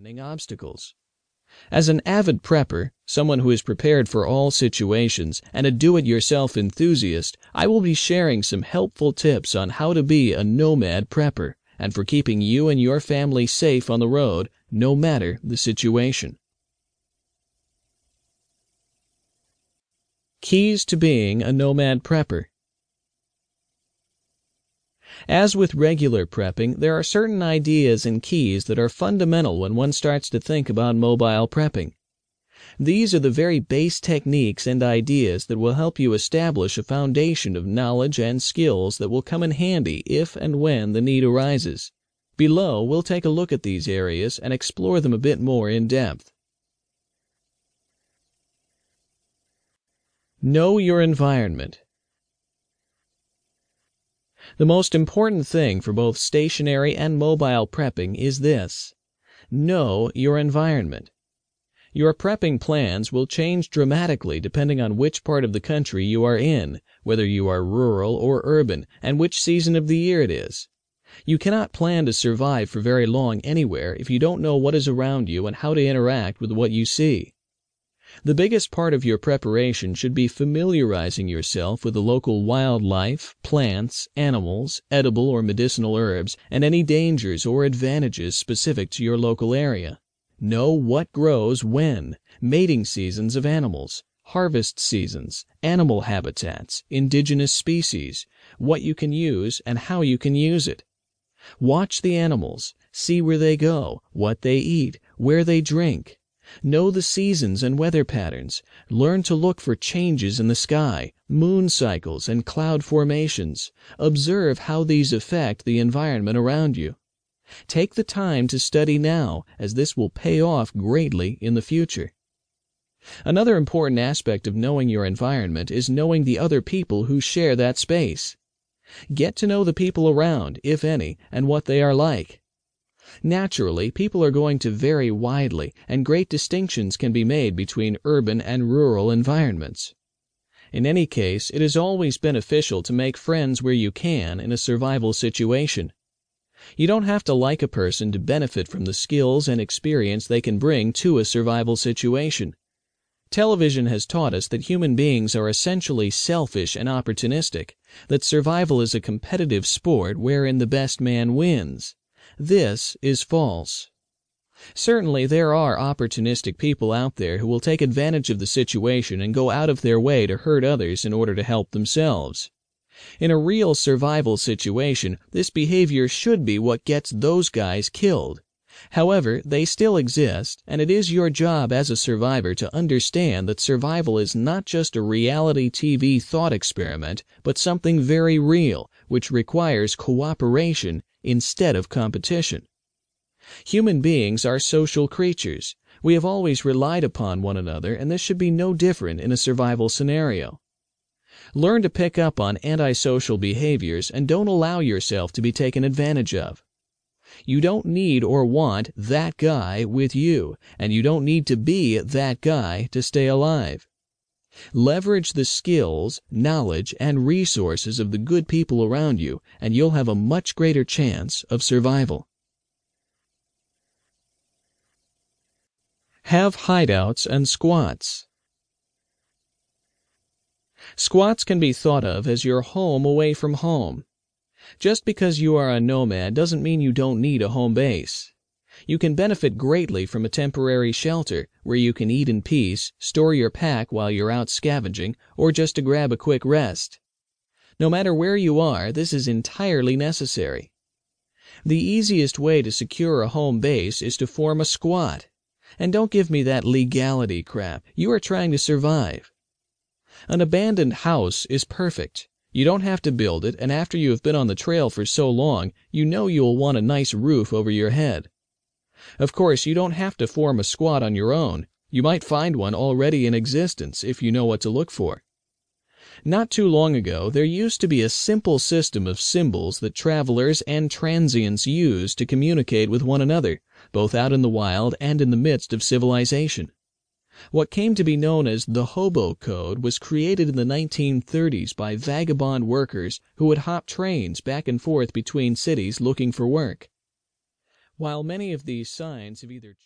threatening obstacles. As an avid prepper, someone who is prepared for all situations, and a do it yourself enthusiast, I will be sharing some helpful tips on how to be a nomad prepper and for keeping you and your family safe on the road, no matter the situation. Keys to being a nomad prepper. As with regular prepping, there are certain ideas and keys that are fundamental when one starts to think about mobile prepping. These are the very base techniques and ideas that will help you establish a foundation of knowledge and skills that will come in handy if and when the need arises. Below, we'll take a look at these areas and explore them a bit more in depth. Know your environment. The most important thing for both stationary and mobile prepping is this know your environment. Your prepping plans will change dramatically depending on which part of the country you are in, whether you are rural or urban, and which season of the year it is. You cannot plan to survive for very long anywhere if you don't know what is around you and how to interact with what you see. The biggest part of your preparation should be familiarizing yourself with the local wildlife, plants, animals, edible or medicinal herbs, and any dangers or advantages specific to your local area. Know what grows when, mating seasons of animals, harvest seasons, animal habitats, indigenous species, what you can use and how you can use it. Watch the animals, see where they go, what they eat, where they drink, Know the seasons and weather patterns. Learn to look for changes in the sky, moon cycles, and cloud formations. Observe how these affect the environment around you. Take the time to study now, as this will pay off greatly in the future. Another important aspect of knowing your environment is knowing the other people who share that space. Get to know the people around, if any, and what they are like. Naturally, people are going to vary widely, and great distinctions can be made between urban and rural environments. In any case, it is always beneficial to make friends where you can in a survival situation. You don't have to like a person to benefit from the skills and experience they can bring to a survival situation. Television has taught us that human beings are essentially selfish and opportunistic, that survival is a competitive sport wherein the best man wins. This is false. Certainly there are opportunistic people out there who will take advantage of the situation and go out of their way to hurt others in order to help themselves. In a real survival situation, this behavior should be what gets those guys killed. However, they still exist, and it is your job as a survivor to understand that survival is not just a reality TV thought experiment, but something very real, which requires cooperation instead of competition. Human beings are social creatures. We have always relied upon one another, and this should be no different in a survival scenario. Learn to pick up on antisocial behaviors and don't allow yourself to be taken advantage of. You don't need or want that guy with you, and you don't need to be that guy to stay alive. Leverage the skills, knowledge, and resources of the good people around you, and you'll have a much greater chance of survival. Have hideouts and squats. Squats can be thought of as your home away from home. Just because you are a nomad doesn't mean you don't need a home base. You can benefit greatly from a temporary shelter where you can eat in peace, store your pack while you're out scavenging, or just to grab a quick rest. No matter where you are, this is entirely necessary. The easiest way to secure a home base is to form a squat. And don't give me that legality crap. You are trying to survive. An abandoned house is perfect. You don't have to build it, and after you have been on the trail for so long, you know you will want a nice roof over your head. Of course, you don't have to form a squad on your own. You might find one already in existence if you know what to look for. Not too long ago, there used to be a simple system of symbols that travelers and transients used to communicate with one another, both out in the wild and in the midst of civilization. What came to be known as the Hobo Code was created in the 1930s by vagabond workers who would hop trains back and forth between cities looking for work. While many of these signs have either